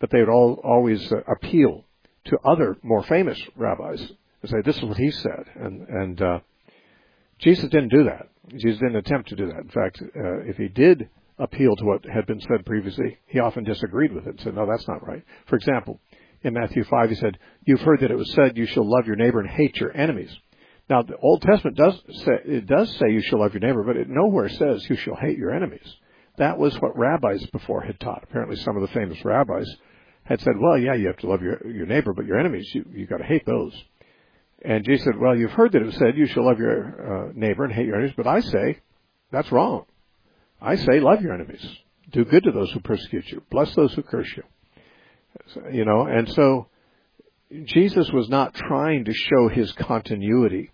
but they would all, always uh, appeal to other more famous rabbis and say, "This is what he said," and and uh, Jesus didn't do that. Jesus didn't attempt to do that. In fact, uh, if he did appeal to what had been said previously, he often disagreed with it and said, "No, that's not right." For example, in Matthew five, he said, "You've heard that it was said, you shall love your neighbor and hate your enemies." Now, the Old Testament does say, it does say you shall love your neighbor, but it nowhere says you shall hate your enemies. That was what rabbis before had taught. Apparently, some of the famous rabbis had said, well, yeah, you have to love your, your neighbor, but your enemies, you, you gotta hate those. And Jesus said, well, you've heard that it said you shall love your uh, neighbor and hate your enemies, but I say, that's wrong. I say love your enemies. Do good to those who persecute you. Bless those who curse you. You know, and so, Jesus was not trying to show his continuity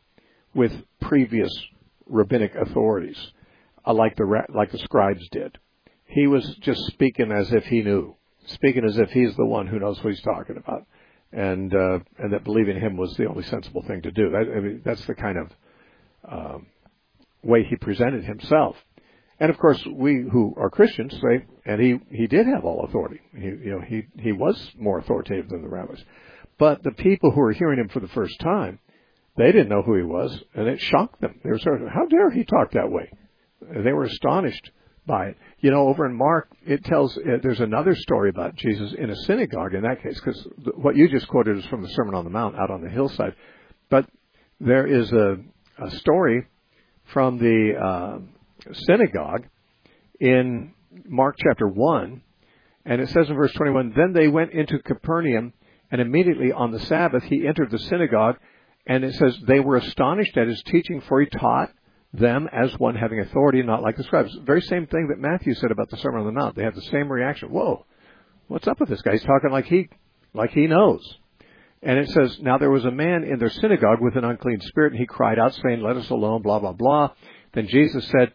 with previous rabbinic authorities, uh, like the like the scribes did. He was just speaking as if he knew, speaking as if he's the one who knows what he's talking about, and uh, and that believing him was the only sensible thing to do. That, I mean, that's the kind of um, way he presented himself. And of course, we who are Christians say, and he he did have all authority. He you know he he was more authoritative than the rabbis. But the people who were hearing him for the first time they didn't know who he was, and it shocked them. They were sort of, how dare he talk that way? They were astonished by it. You know, over in Mark, it tells, uh, there's another story about Jesus in a synagogue in that case, because what you just quoted is from the Sermon on the Mount out on the hillside. But there is a, a story from the uh, synagogue in Mark chapter 1, and it says in verse 21, Then they went into Capernaum, and immediately on the Sabbath he entered the synagogue and it says, they were astonished at his teaching, for he taught them as one having authority, not like the scribes. Very same thing that Matthew said about the Sermon on the Mount. They had the same reaction. Whoa, what's up with this guy? He's talking like he, like he knows. And it says, now there was a man in their synagogue with an unclean spirit, and he cried out, saying, let us alone, blah, blah, blah. Then Jesus said,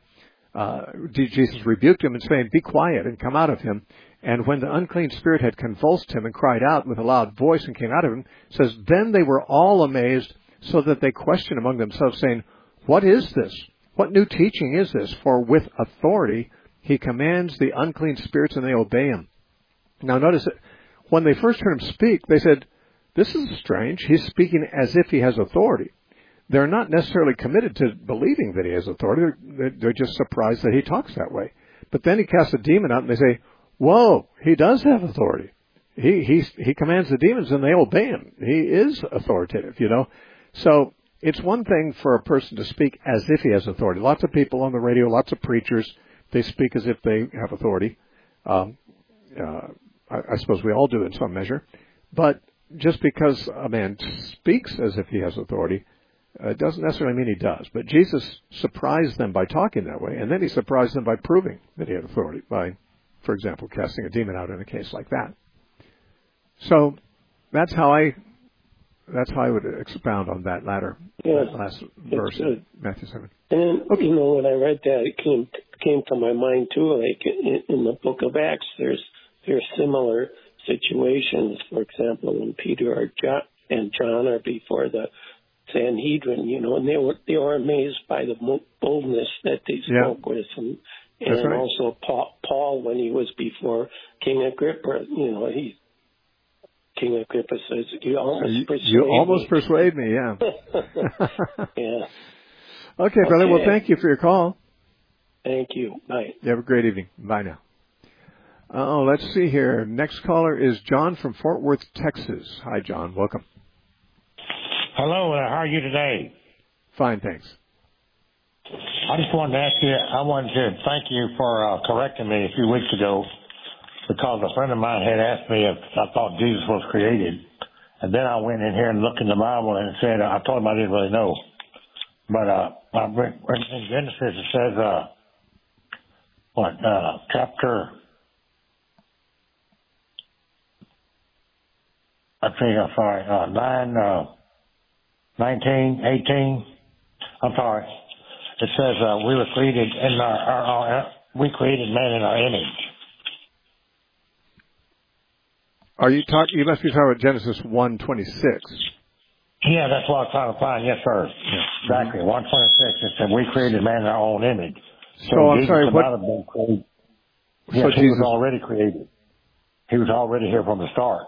uh, Jesus rebuked him and saying, be quiet and come out of him. And when the unclean spirit had convulsed him and cried out with a loud voice and came out of him, says, Then they were all amazed, so that they question among themselves, saying, What is this? What new teaching is this? For with authority he commands the unclean spirits and they obey him. Now notice that when they first heard him speak, they said, This is strange. He's speaking as if he has authority. They're not necessarily committed to believing that he has authority. They're, they're just surprised that he talks that way. But then he casts a demon out and they say, whoa, he does have authority. He, he, he commands the demons and they obey him. He is authoritative, you know. So it's one thing for a person to speak as if he has authority. Lots of people on the radio, lots of preachers, they speak as if they have authority. Um, uh, I, I suppose we all do in some measure. But just because a man speaks as if he has authority, uh, doesn't necessarily mean he does. But Jesus surprised them by talking that way, and then he surprised them by proving that he had authority by for example, casting a demon out in a case like that. So that's how I that's how I would expound on that latter yeah, that last verse, good. Matthew seven. And Okay. you know, when I read that, it came came to my mind too. Like in, in the Book of Acts, there's there's similar situations. For example, when Peter or John and John are before the Sanhedrin, you know, and they were they were amazed by the boldness that they Yeah. spoke with, and and right. also Paul, Paul when he was before King Agrippa, you know, he King Agrippa says, "You almost You, persuade you almost me." persuade me, yeah. yeah. okay, brother. Well, thank you for your call. Thank you. Bye. You have a great evening. Bye now. Oh, let's see here. Next caller is John from Fort Worth, Texas. Hi, John. Welcome. Hello, uh, how are you today? Fine, thanks. I just wanted to ask you, I wanted to thank you for uh, correcting me a few weeks ago because a friend of mine had asked me if I thought Jesus was created. And then I went in here and looked in the Bible and said, I told him I didn't really know. But, uh, in Genesis it says, uh, what, uh, chapter, I think, I'm sorry, uh, nine, uh, 19, 18. I'm sorry. It says uh, we were created in our, our, our we created man in our image. Are you talking? You must be talking about Genesis one twenty six. Yeah, that's what I'm trying to find. Yes, sir. Exactly. 126. It said we created man in our own image. So I'm Jesus sorry, what- have been created. So Yes, he Jesus- was already created. He was already here from the start.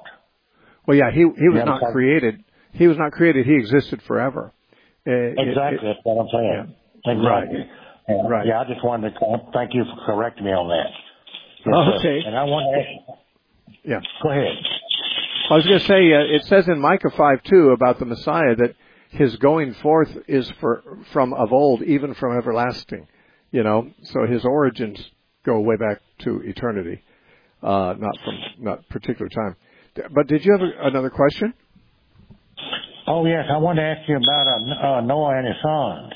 Well, yeah, he he was Yeah, not created. He was not created. He existed forever. Uh, Exactly. it- that's what I'm saying. Exactly. Right. Yeah, Right. Yeah, I just wanted to thank you for correcting me on that. Yes, Oh, sir. okay. And I want to ask. Yeah. Go ahead. I was going to say uh, it says in Micah five two about the Messiah that his going forth is for from of old, even from everlasting. You know, so his origins go way back to eternity, uh, not from not particular time. But did you have a, another question? Oh yes, I wanted to ask you about uh, uh, Noah and his sons.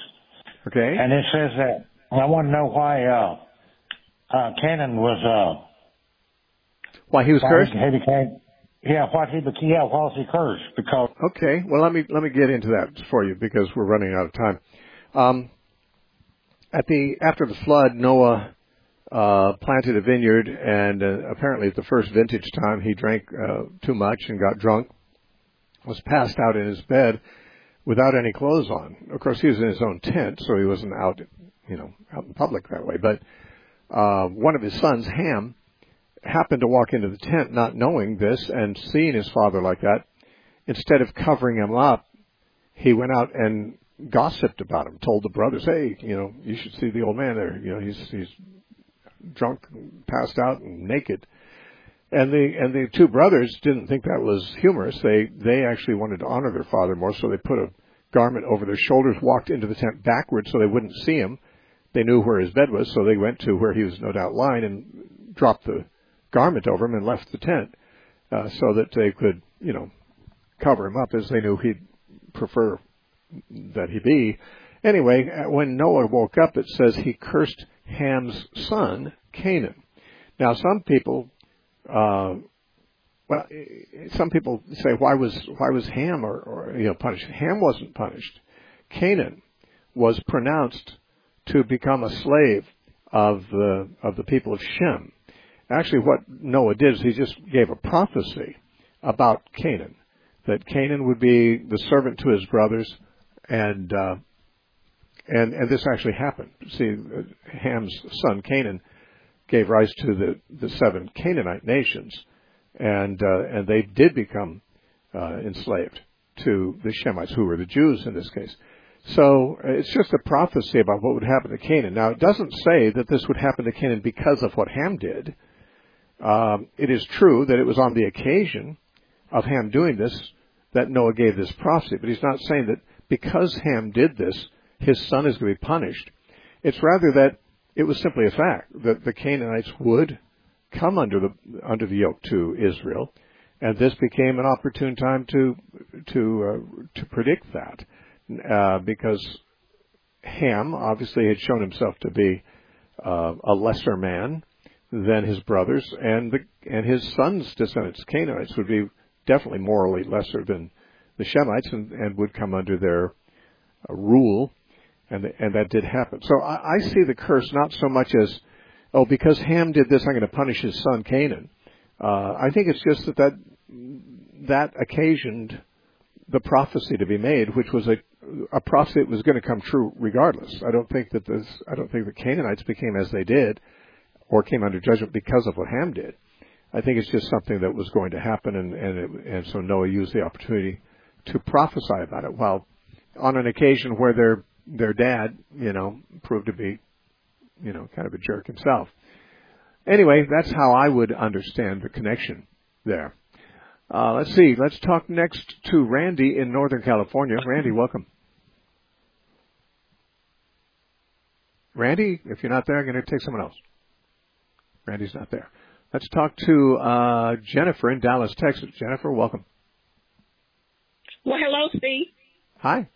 Okay. And it says that I want to know why uh, uh, Canaan was uh, Why he was why cursed? He became, yeah, what he became, yeah, why was he cursed? Because Okay. Well, let me let me get into that for you because we're running out of time. Um, at the after the flood, Noah uh, planted a vineyard, and uh, apparently at the first vintage time, he drank uh, too much and got drunk. Was passed out in his bed without any clothes on. Of course, he was in his own tent, so he wasn't out, you know, out in public that way. But uh, one of his sons, Ham, happened to walk into the tent not knowing this and seeing his father like that. Instead of covering him up, he went out and gossiped about him, told the brothers, "Hey, you know, you should see the old man there. You know, he's he's drunk, passed out, and naked." And the and the two brothers didn't think that was humorous. They they actually wanted to honor their father more, so they put a garment over their shoulders, walked into the tent backwards so they wouldn't see him. They knew where his bed was, so they went to where he was no doubt lying and dropped the garment over him and left the tent, uh, so that they could, you know, cover him up as they knew he'd prefer that he be. Anyway, uh, when Noah woke up, it says he cursed Ham's son, Canaan. Now, some people, uh, well, some people say, why was why was Ham or, or you know punished? Ham wasn't punished. Canaan was pronounced to become a slave of the of the people of Shem. Actually, what Noah did is he just gave a prophecy about Canaan, that Canaan would be the servant to his brothers, and uh, and and this actually happened. See, uh, Ham's son Canaan gave rise to the the seven Canaanite nations, and uh, and they did become uh, enslaved to the Shemites, who were the Jews in this case. So uh, it's just a prophecy about what would happen to Canaan. Now it doesn't say that this would happen to Canaan because of what Ham did. Um, it is true that it was on the occasion of Ham doing this that Noah gave this prophecy, but he's not saying that because Ham did this, his son is going to be punished. It's rather that it was simply a fact that the Canaanites would come under the under the yoke to Israel, and this became an opportune time to to uh, to predict that, uh, because Ham obviously had shown himself to be uh, a lesser man than his brothers, and the and his sons' descendants, Canaanites, would be definitely morally lesser than the Shemites, and, and would come under their uh, rule, and the, and that did happen. So I, I see the curse not so much as oh because Ham did this, I'm going to punish his son Canaan. Uh, I think it's just that that that occasioned the prophecy to be made, which was a a prophecy that was going to come true regardless. I don't think that this I don't think the Canaanites became as they did or came under judgment because of what Ham did. I think it's just something that was going to happen, and and, it, and so Noah used the opportunity to prophesy about it. While on an occasion where their their dad, you know, proved to be, you know, kind of a jerk himself. Anyway, that's how I would understand the connection there. Uh, let's see. Let's talk next to Randy in Northern California. Randy, welcome. Randy, if you're not there, I'm going to take someone else. Randy's not there. Let's talk to uh, Jennifer in Dallas, Texas. Jennifer, welcome. Well, hello, Steve. Hi.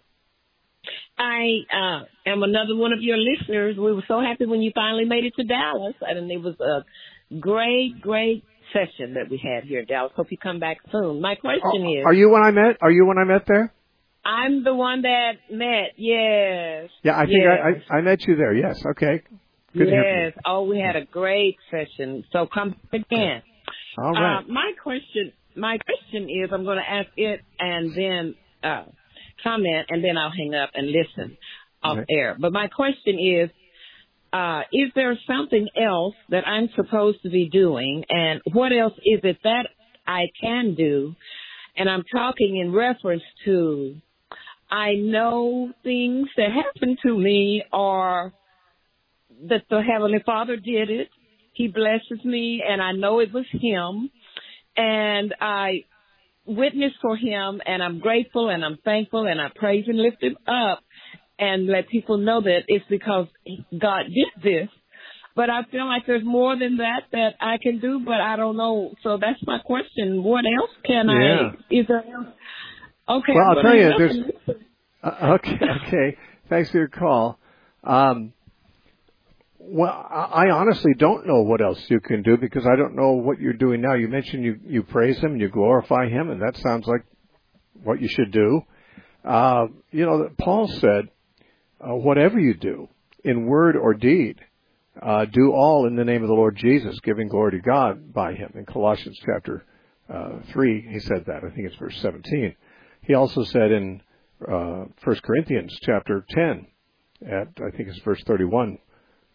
I uh, am another one of your listeners. We were so happy when you finally made it to Dallas, and it was a great, great session that we had here in Dallas. Hope you come back soon. My question are, is: Are you when I met? Are you when I met there? I'm the one that met. Yes. Yeah, I think yes. I, I I met you there. Yes. Okay. Good yes. Oh, we had a great session. So come again. All right. Uh, my question, my question is, I'm going to ask it and then uh, comment, and then I'll hang up and listen off Okay. air. But my question is, uh, is there something else that I'm supposed to be doing, and what else is it that I can do? And I'm talking in reference to, I know things that happen to me or that the Heavenly Father did it. He blesses me and I know it was Him and I witness for Him and I'm grateful and I'm thankful and I praise and lift Him up and let people know that it's because God did this. But I feel like there's more than that that I can do, but I don't know. So that's my question. What else can Yeah. I, is there else? Okay. Well, I'll tell you, there's- Uh, okay, okay. Thanks for your call. Um, well, I honestly don't know what else you can do because I don't know what you're doing now. You mentioned you you praise him, you glorify him, and that sounds like what you should do. Uh, you know, Paul said, uh, "Whatever you do, in word or deed, uh, do all in the name of the Lord Jesus, giving glory to God by Him." In Colossians chapter uh, three, he said that. I think it's verse seventeen. He also said in uh, 1 Corinthians chapter 10, at I think it's verse 31,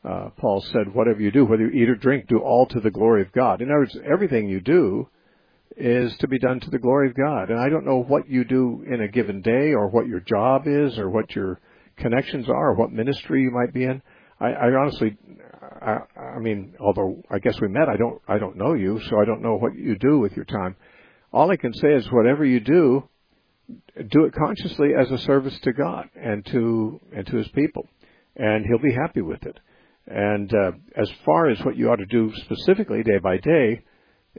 uh, Paul said, "Whatever you do, whether you eat or drink, do all to the glory of God." In other words, everything you do is to be done to the glory of God. And I don't know what you do in a given day, or what your job is, or what your connections are, or what ministry you might be in. I, I honestly, I, I mean, although I guess we met, I don't, I don't know you, so I don't know what you do with your time. All I can say is, whatever you do, do it consciously as a service to God and to and to His people, and He'll be happy with it. And uh, as far as what you ought to do specifically day by day,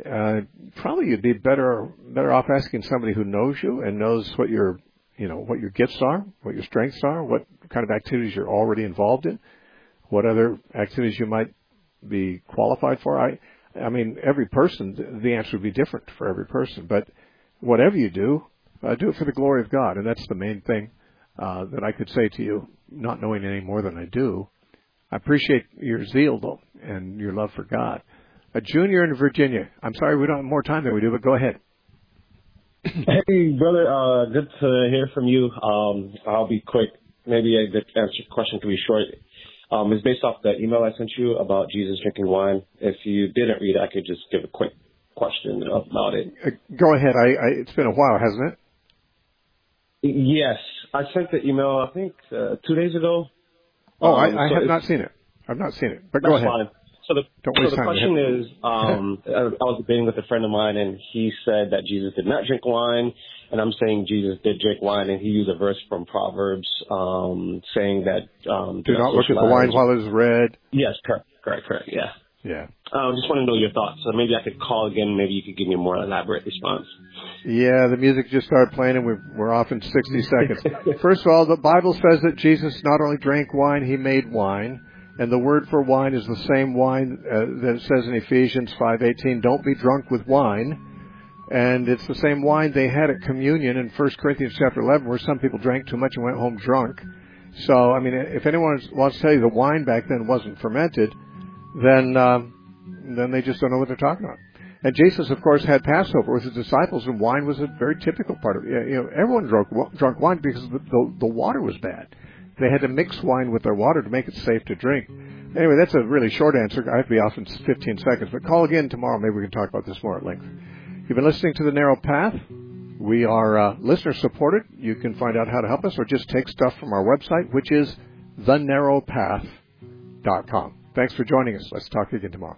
uh, probably you'd be better better off asking somebody who knows you and knows what your you know what your gifts are, what your strengths are, what kind of activities you're already involved in, what other activities you might be qualified for. I I mean every person the answer would be different for every person, but whatever you do, uh, do it for the glory of God, and that's the main thing uh, that I could say to you, not knowing any more than I do. I appreciate your zeal though and your love for God. A junior in Virginia. I'm sorry we don't have more time than we do, but go ahead. Hey, brother. Uh, good to hear from you. Um, I'll be quick. Maybe good answer question could be short. Um, it's based off the email I sent you about Jesus drinking wine. If you didn't read it, I could just give a quick question about it. Uh, go ahead. I, I, it's been a while, hasn't it? Yes, I sent the email. I think uh, two days ago. Oh, Um, I, I so have not seen it. I've not seen it. But go ahead. fine. So the, so the question is, um, I I was debating with a friend of mine, and he said that Jesus did not drink wine, and I'm saying Jesus did drink wine, and he used a verse from Proverbs um, saying that um, Do not look at the wine while it is red. Yes, correct, correct, correct. Yeah. Yeah. Um, just want to know your thoughts. So maybe I could call again. Maybe you could give me a more elaborate response. Yeah, the music just started playing and we're, we're off in 60 seconds. First of all, the Bible says that Jesus not only drank wine, he made wine. And the word for wine is the same wine uh, that it says in Ephesians 5:18, don't be drunk with wine. And it's the same wine they had at communion in 1 Corinthians chapter 11 where some people drank too much and went home drunk. So, I mean, if anyone wants to tell you the wine back then wasn't fermented, then um, then they just don't know what they're talking about. And Jesus, of course, had Passover with his disciples, and wine was a very typical part of it. You know, everyone drunk drunk wine because the, the the water was bad. They had to mix wine with their water to make it safe to drink. Anyway, that's a really short answer. I have to be off in 15 seconds, but call again tomorrow. Maybe we can talk about this more at length. You've been listening to the Narrow Path. We are uh, listener supported. You can find out how to help us or just take stuff from our website, which is thenarrowpath.com. Thanks for joining us. Let's talk again tomorrow.